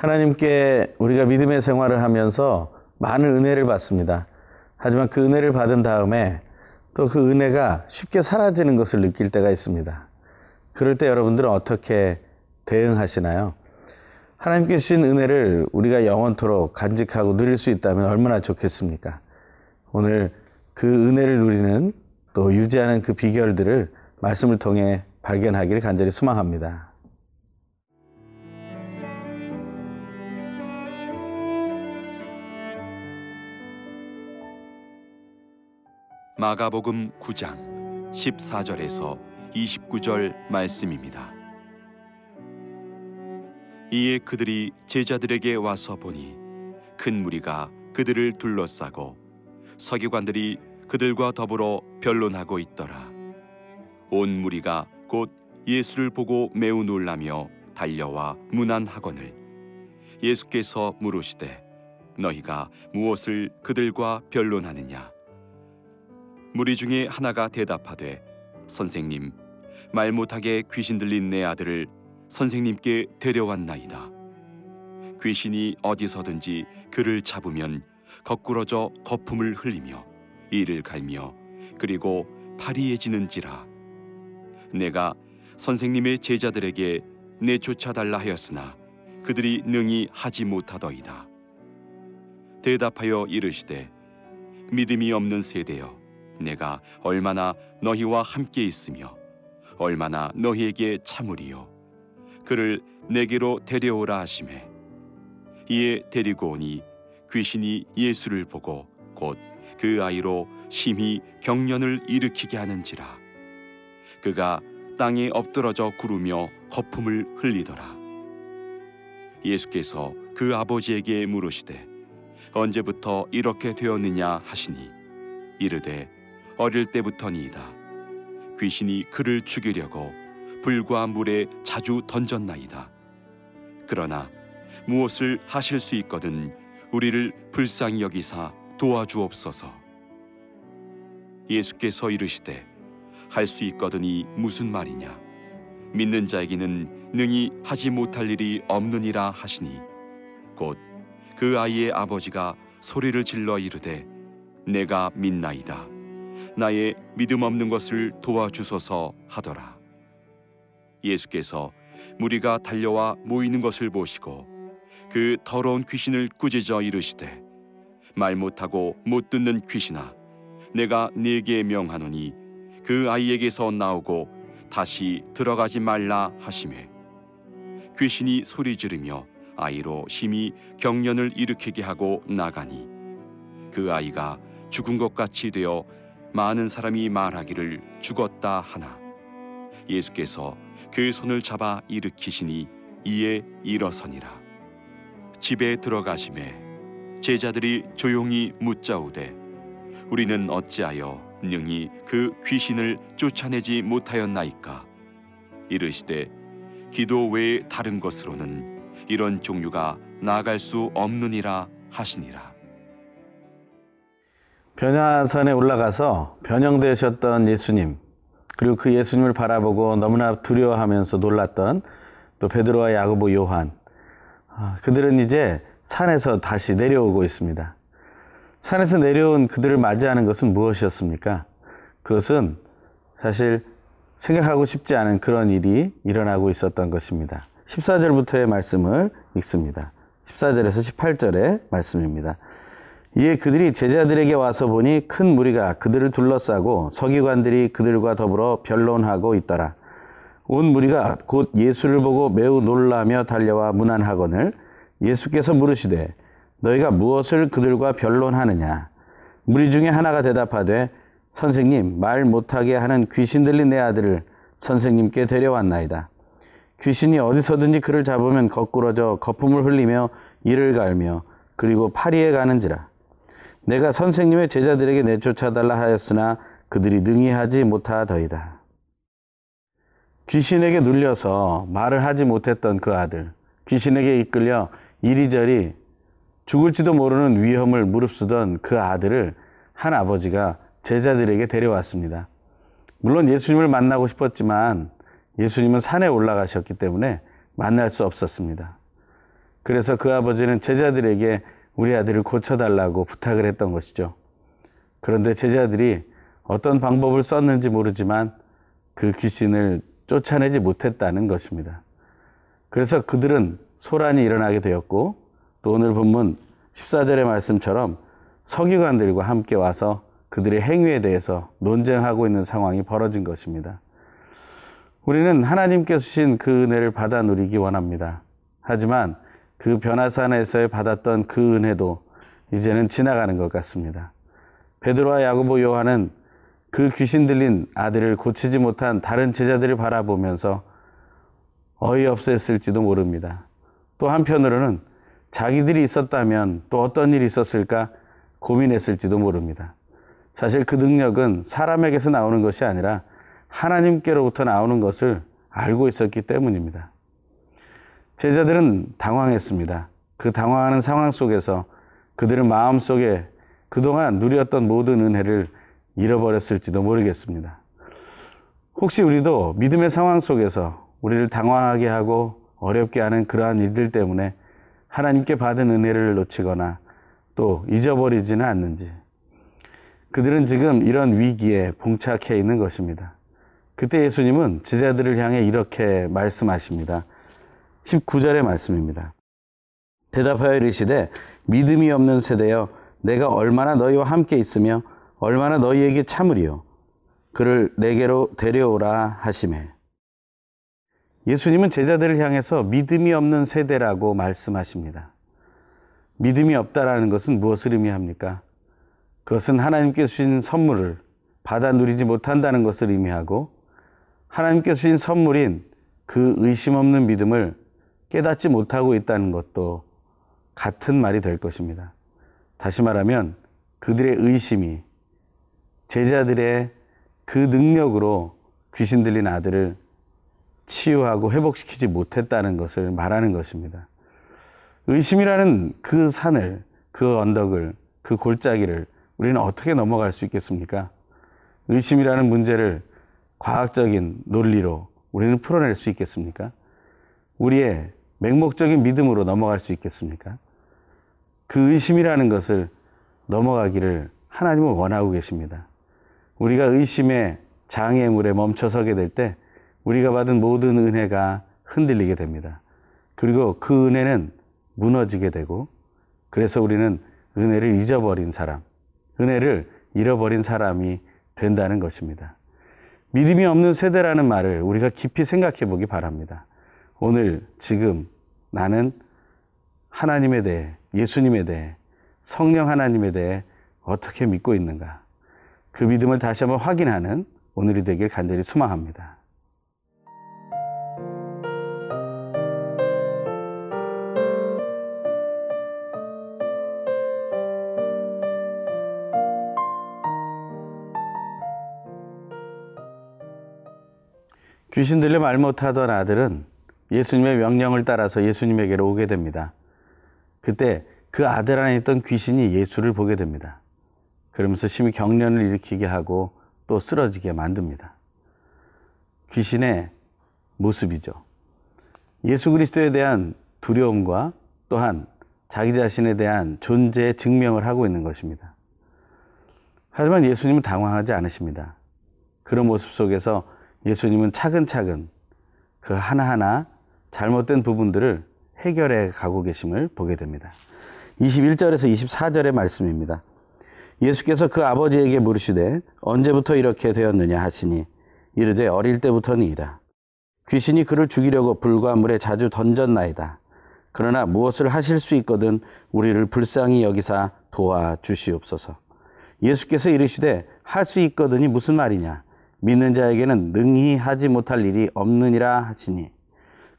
하나님께 우리가 믿음의 생활을 하면서 많은 은혜를 받습니다. 하지만 그 은혜를 받은 다음에 또 그 은혜가 쉽게 사라지는 것을 느낄 때가 있습니다. 그럴 때 여러분들은 어떻게 대응하시나요? 하나님께 주신 은혜를 우리가 영원토록 간직하고 누릴 수 있다면 얼마나 좋겠습니까? 오늘 그 은혜를 누리는 또 유지하는 그 비결들을 말씀을 통해 발견하기를 간절히 소망합니다. 마가복음 9장 14절에서 29절 말씀입니다. 이에 그들이 제자들에게 와서 보니 큰 무리가 그들을 둘러싸고 서기관들이 그들과 더불어 변론하고 있더라. 온 무리가 곧 예수를 보고 매우 놀라며 달려와 문안하거늘 예수께서 물으시되 너희가 무엇을 그들과 변론하느냐 무리 중에 하나가 대답하되 선생님 말 못하게 귀신 들린 내 아들을 선생님께 데려왔나이다. 귀신이 어디서든지 그를 잡으면 거꾸러져 거품을 흘리며 이를 갈며 그리고 파리해지는지라. 내가 선생님의 제자들에게 내쫓아 달라 하였으나 그들이 능히 하지 못하더이다. 대답하여 이르시되 믿음이 없는 세대여 내가 얼마나 너희와 함께 있으며 얼마나 너희에게 참으리요? 그를 내게로 데려오라 하심에 이에 데리고 오니 귀신이 예수를 보고 곧 그 아이로 심히 경련을 일으키게 하는지라. 그가 땅에 엎드러져 구르며 거품을 흘리더라. 예수께서 그 아버지에게 물으시되 언제부터 이렇게 되었느냐 하시니? 이르되 어릴 때부터니이다. 귀신이 그를 죽이려고 불과 물에 자주 던졌나이다. 그러나 무엇을 하실 수 있거든 우리를 불쌍히 여기사 도와주옵소서. 예수께서 이르시되 할 수 있거든이 무슨 말이냐? 믿는 자에게는 능히 하지 못할 일이 없느니라 하시니. 곧 그 아이의 아버지가 소리를 질러 이르되 내가 믿나이다 나의 믿음 없는 것을 도와주소서 하더라. 예수께서 무리가 달려와 모이는 것을 보시고 그 더러운 귀신을 꾸짖어 이르시되 말 못하고 못 듣는 귀신아 내가 네게 명하노니 그 아이에게서 나오고 다시 들어가지 말라 하심에 귀신이 소리 지르며 아이로 심히 경련을 일으키게 하고 나가니 그 아이가 죽은 것 같이 되어 많은 사람이 말하기를 죽었다 하나. 예수께서 그 손을 잡아 일으키시니 이에 일어서니라. 집에 들어가심에 제자들이 조용히 묻자오되 우리는 어찌하여 능히 그 귀신을 쫓아내지 못하였나이까? 이르시되 기도 외에 다른 것으로는 이런 종류가 나아갈 수 없느니라 하시니라 변화산에 올라가서 변형되셨던 예수님, 그리고 그 예수님을 바라보고 너무나 두려워하면서 놀랐던 또 베드로와 야고보, 요한. 아, 그들은 이제 산에서 다시 내려오고 있습니다. 산에서 내려온 그들을 맞이하는 것은 무엇이었습니까? 그것은 사실 생각하고 싶지 않은 그런 일이 일어나고 있었던 것입니다. 14절부터의 말씀을 읽습니다. 14절에서 18절의 말씀입니다. 이에 그들이 제자들에게 와서 보니 큰 무리가 그들을 둘러싸고 서기관들이 그들과 더불어 변론하고 있더라. 온 무리가 곧 예수를 보고 매우 놀라며 달려와 문안하거늘 예수께서 물으시되 너희가 무엇을 그들과 변론하느냐 무리 중에 하나가 대답하되 선생님 말 못하게 하는 귀신 들린 내 아들을 선생님께 데려왔나이다. 귀신이 어디서든지 그를 잡으면 거꾸러져 거품을 흘리며 이를 갈며 그리고 파리에 가는지라. 내가 선생님의 제자들에게 내쫓아달라 하였으나 그들이 능히 하지 못하더이다. 귀신에게 눌려서 말을 하지 못했던 그 아들, 귀신에게 이끌려 이리저리 죽을지도 모르는 위험을 무릅쓰던 그 아들을 한 아버지가 제자들에게 데려왔습니다. 물론 예수님을 만나고 싶었지만 예수님은 산에 올라가셨기 때문에 만날 수 없었습니다. 그래서 그 아버지는 제자들에게 우리 아들을 고쳐달라고 부탁을 했던 것이죠. 그런데 제자들이 어떤 방법을 썼는지 모르지만 그 귀신을 쫓아내지 못했다는 것입니다. 그래서 그들은 소란이 일어나게 되었고 또 오늘 본문 14절의 말씀처럼 서기관들과 함께 와서 그들의 행위에 대해서 논쟁하고 있는 상황이 벌어진 것입니다. 우리는 하나님께서 주신 그 은혜를 받아 누리기 원합니다. 하지만 그 변화산에서 받았던 그 은혜도 이제는 지나가는 것 같습니다. 베드로와 야고보 요한은 그 귀신 들린 아들을 고치지 못한 다른 제자들을 바라보면서 어이없었을지도 모릅니다. 또 한편으로는 자기들이 있었다면 또 어떤 일이 있었을까 고민했을지도 모릅니다. 사실 그 능력은 사람에게서 나오는 것이 아니라 하나님께로부터 나오는 것을 알고 있었기 때문입니다. 제자들은 당황했습니다. 그 당황하는 상황 속에서 그들은 마음속에 그동안 누렸던 모든 은혜를 잃어버렸을지도 모르겠습니다. 혹시 우리도 믿음의 상황 속에서 우리를 당황하게 하고 어렵게 하는 그러한 일들 때문에 하나님께 받은 은혜를 놓치거나 또 잊어버리지는 않는지 그들은 지금 이런 위기에 봉착해 있는 것입니다. 그때 예수님은 제자들을 향해 이렇게 말씀하십니다. 19절의 말씀입니다. 대답하여 이르시되 믿음이 없는 세대여 내가 얼마나 너희와 함께 있으며 얼마나 너희에게 참으리요 그를 내게로 데려오라 하심에 예수님은 제자들을 향해서 믿음이 없는 세대라고 말씀하십니다. 믿음이 없다라는 것은 무엇을 의미합니까? 그것은 하나님께 주신 선물을 받아 누리지 못한다는 것을 의미하고 하나님께 주신 선물인 그 의심 없는 믿음을 깨닫지 못하고 있다는 것도 같은 말이 될 것입니다. 다시 말하면 그들의 의심이 제자들의 그 능력으로 귀신 들린 아들을 치유하고 회복시키지 못했다는 것을 말하는 것입니다. 의심이라는 그 산을, 그 언덕을, 그 골짜기를 우리는 어떻게 넘어갈 수 있겠습니까? 의심이라는 문제를 과학적인 논리로 우리는 풀어낼 수 있겠습니까? 우리의 맹목적인 믿음으로 넘어갈 수 있겠습니까? 그 의심이라는 것을 넘어가기를 하나님은 원하고 계십니다. 우리가 의심의 장애물에 멈춰서게 될 때 우리가 받은 모든 은혜가 흔들리게 됩니다. 그리고 그 은혜는 무너지게 되고 그래서 우리는 은혜를 잊어버린 사람, 은혜를 잃어버린 사람이 된다는 것입니다. 믿음이 없는 세대라는 말을 우리가 깊이 생각해 보기 바랍니다. 오늘, 지금 나는 하나님에 대해, 예수님에 대해, 성령 하나님에 대해 어떻게 믿고 있는가? 그 믿음을 다시 한번 확인하는 오늘이 되길 간절히 소망합니다. 귀신 들려 말 못하던 아들은 예수님의 명령을 따라서 예수님에게로 오게 됩니다. 그때 그 아들 안에 있던 귀신이 예수를 보게 됩니다. 그러면서 심히 경련을 일으키게 하고 또 쓰러지게 만듭니다. 귀신의 모습이죠. 예수 그리스도에 대한 두려움과 또한 자기 자신에 대한 존재의 증명을 하고 있는 것입니다. 하지만 예수님은 당황하지 않으십니다. 그런 모습 속에서 예수님은 차근차근 그 하나하나 잘못된 부분들을 해결해 가고 계심을 보게 됩니다. 21절에서 24절의 말씀입니다. 예수께서 그 아버지에게 물으시되 언제부터 이렇게 되었느냐 하시니 이르되 어릴 때부터니이다. 귀신이 그를 죽이려고 불과 물에 자주 던졌나이다. 그러나 무엇을 하실 수 있거든 우리를 불쌍히 여기사 도와주시옵소서. 예수께서 이르시되 할 수 있거든이 무슨 말이냐? 믿는 자에게는 능히 하지 못할 일이 없느니라 하시니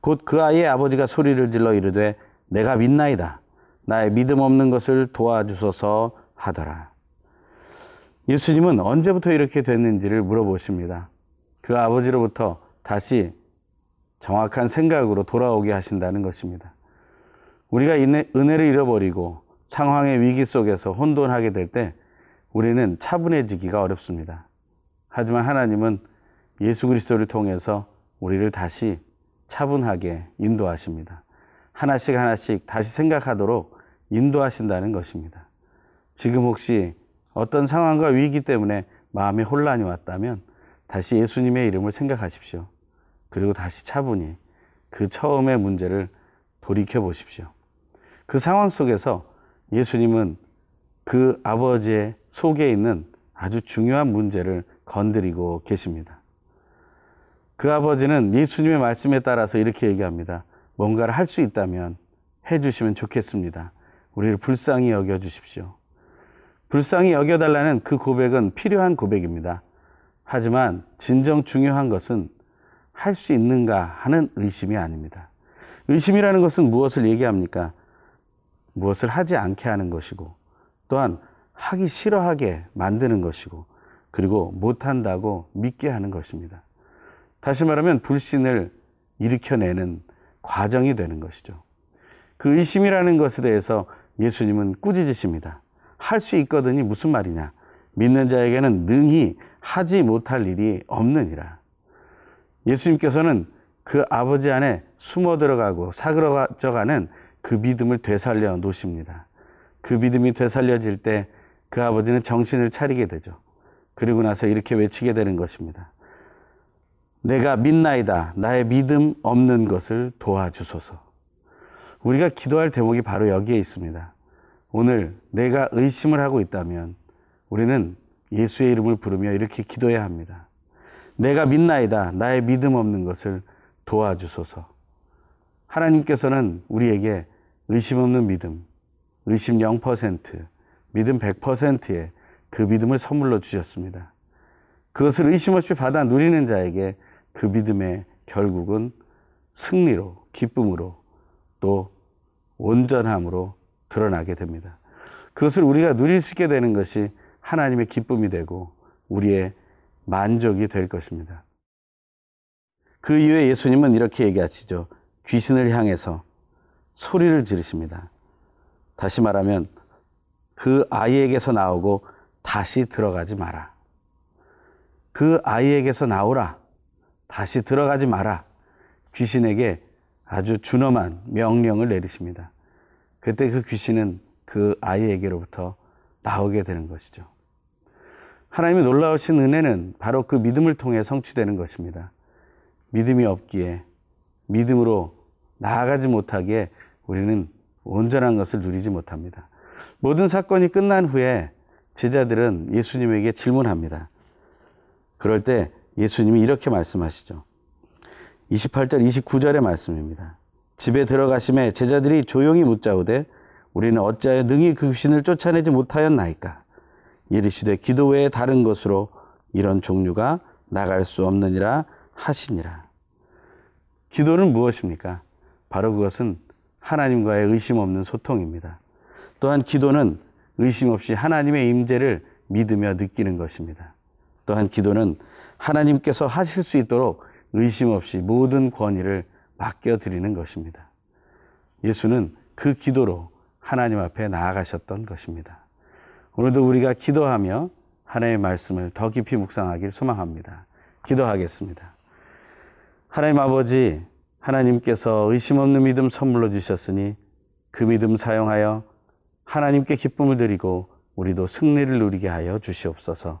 곧 그 아이의 아버지가 소리를 질러 이르되 내가 믿나이다. 나의 믿음 없는 것을 도와주소서 하더라. 예수님은 언제부터 이렇게 됐는지를 물어보십니다. 그 아버지로부터 다시 정확한 생각으로 돌아오게 하신다는 것입니다. 우리가 은혜를 잃어버리고 상황의 위기 속에서 혼돈하게 될 때 우리는 차분해지기가 어렵습니다. 하지만 하나님은 예수 그리스도를 통해서 우리를 다시 차분하게 인도하십니다. 하나씩 하나씩 다시 생각하도록 인도하신다는 것입니다. 지금 혹시 어떤 상황과 위기 때문에 마음에 혼란이 왔다면 다시 예수님의 이름을 생각하십시오. 그리고 다시 차분히 그 처음의 문제를 돌이켜 보십시오. 그 상황 속에서 예수님은 그 아버지의 속에 있는 아주 중요한 문제를 건드리고 계십니다. 그 아버지는 예수님의 말씀에 따라서 이렇게 얘기합니다. 뭔가를 할 수 있다면 해 주시면 좋겠습니다. 우리를 불쌍히 여겨 주십시오. 불쌍히 여겨달라는 그 고백은 필요한 고백입니다. 하지만 진정 중요한 것은 할 수 있는가 하는 의심이 아닙니다. 의심이라는 것은 무엇을 얘기합니까? 무엇을 하지 않게 하는 것이고 또한 하기 싫어하게 만드는 것이고 그리고 못한다고 믿게 하는 것입니다. 다시 말하면 불신을 일으켜내는 과정이 되는 것이죠. 그 의심이라는 것에 대해서 예수님은 꾸짖으십니다. 할 수 있거든이 무슨 말이냐? 믿는 자에게는 능히 하지 못할 일이 없느니라. 예수님께서는 그 아버지 안에 숨어 들어가고 사그러져가는 그 믿음을 되살려 놓으십니다. 그 믿음이 되살려질 때 그 아버지는 정신을 차리게 되죠. 그리고 나서 이렇게 외치게 되는 것입니다. 내가 믿나이다. 나의 믿음 없는 것을 도와주소서. 우리가 기도할 대목이 바로 여기에 있습니다. 오늘 내가 의심을 하고 있다면 우리는 예수의 이름을 부르며 이렇게 기도해야 합니다. 내가 믿나이다. 나의 믿음 없는 것을 도와주소서. 하나님께서는 우리에게 의심 없는 믿음, 의심 0%, 믿음 100%의 그 믿음을 선물로 주셨습니다. 그것을 의심 없이 받아 누리는 자에게 그 믿음의 결국은 승리로, 기쁨으로 또 온전함으로 드러나게 됩니다. 그것을 우리가 누릴 수 있게 되는 것이 하나님의 기쁨이 되고 우리의 만족이 될 것입니다. 그 이후에 예수님은 이렇게 얘기하시죠. 귀신을 향해서 소리를 지르십니다. 다시 말하면 그 아이에게서 나오고 다시 들어가지 마라. 그 아이에게서 나오라. 다시 들어가지 마라. 귀신에게 아주 준엄한 명령을 내리십니다. 그때 그 귀신은 그 아이에게로부터 나오게 되는 것이죠. 하나님의 놀라우신 은혜는 바로 그 믿음을 통해 성취되는 것입니다. 믿음이 없기에 믿음으로 나아가지 못하기에 우리는 온전한 것을 누리지 못합니다. 모든 사건이 끝난 후에 제자들은 예수님에게 질문합니다. 그럴 때 예수님이 이렇게 말씀하시죠. 28절, 29절의 말씀입니다. 집에 들어가심에 제자들이 조용히 묻자오되 우리는 어찌하여 능히 그 귀신을 쫓아내지 못하였나이까? 이르시되 기도 외에 다른 것으로 이런 종류가 나갈 수 없느니라 하시니라. 기도는 무엇입니까? 바로 그것은 하나님과의 의심 없는 소통입니다. 또한 기도는 의심 없이 하나님의 임재를 믿으며 느끼는 것입니다. 또한 기도는 하나님께서 하실 수 있도록 의심 없이 모든 권위를 맡겨드리는 것입니다. 예수는 그 기도로 하나님 앞에 나아가셨던 것입니다. 오늘도 우리가 기도하며 하나님의 말씀을 더 깊이 묵상하길 소망합니다. 기도하겠습니다. 하나님 아버지, 하나님께서 의심 없는 믿음 선물로 주셨으니 그 믿음 사용하여 하나님께 기쁨을 드리고 우리도 승리를 누리게 하여 주시옵소서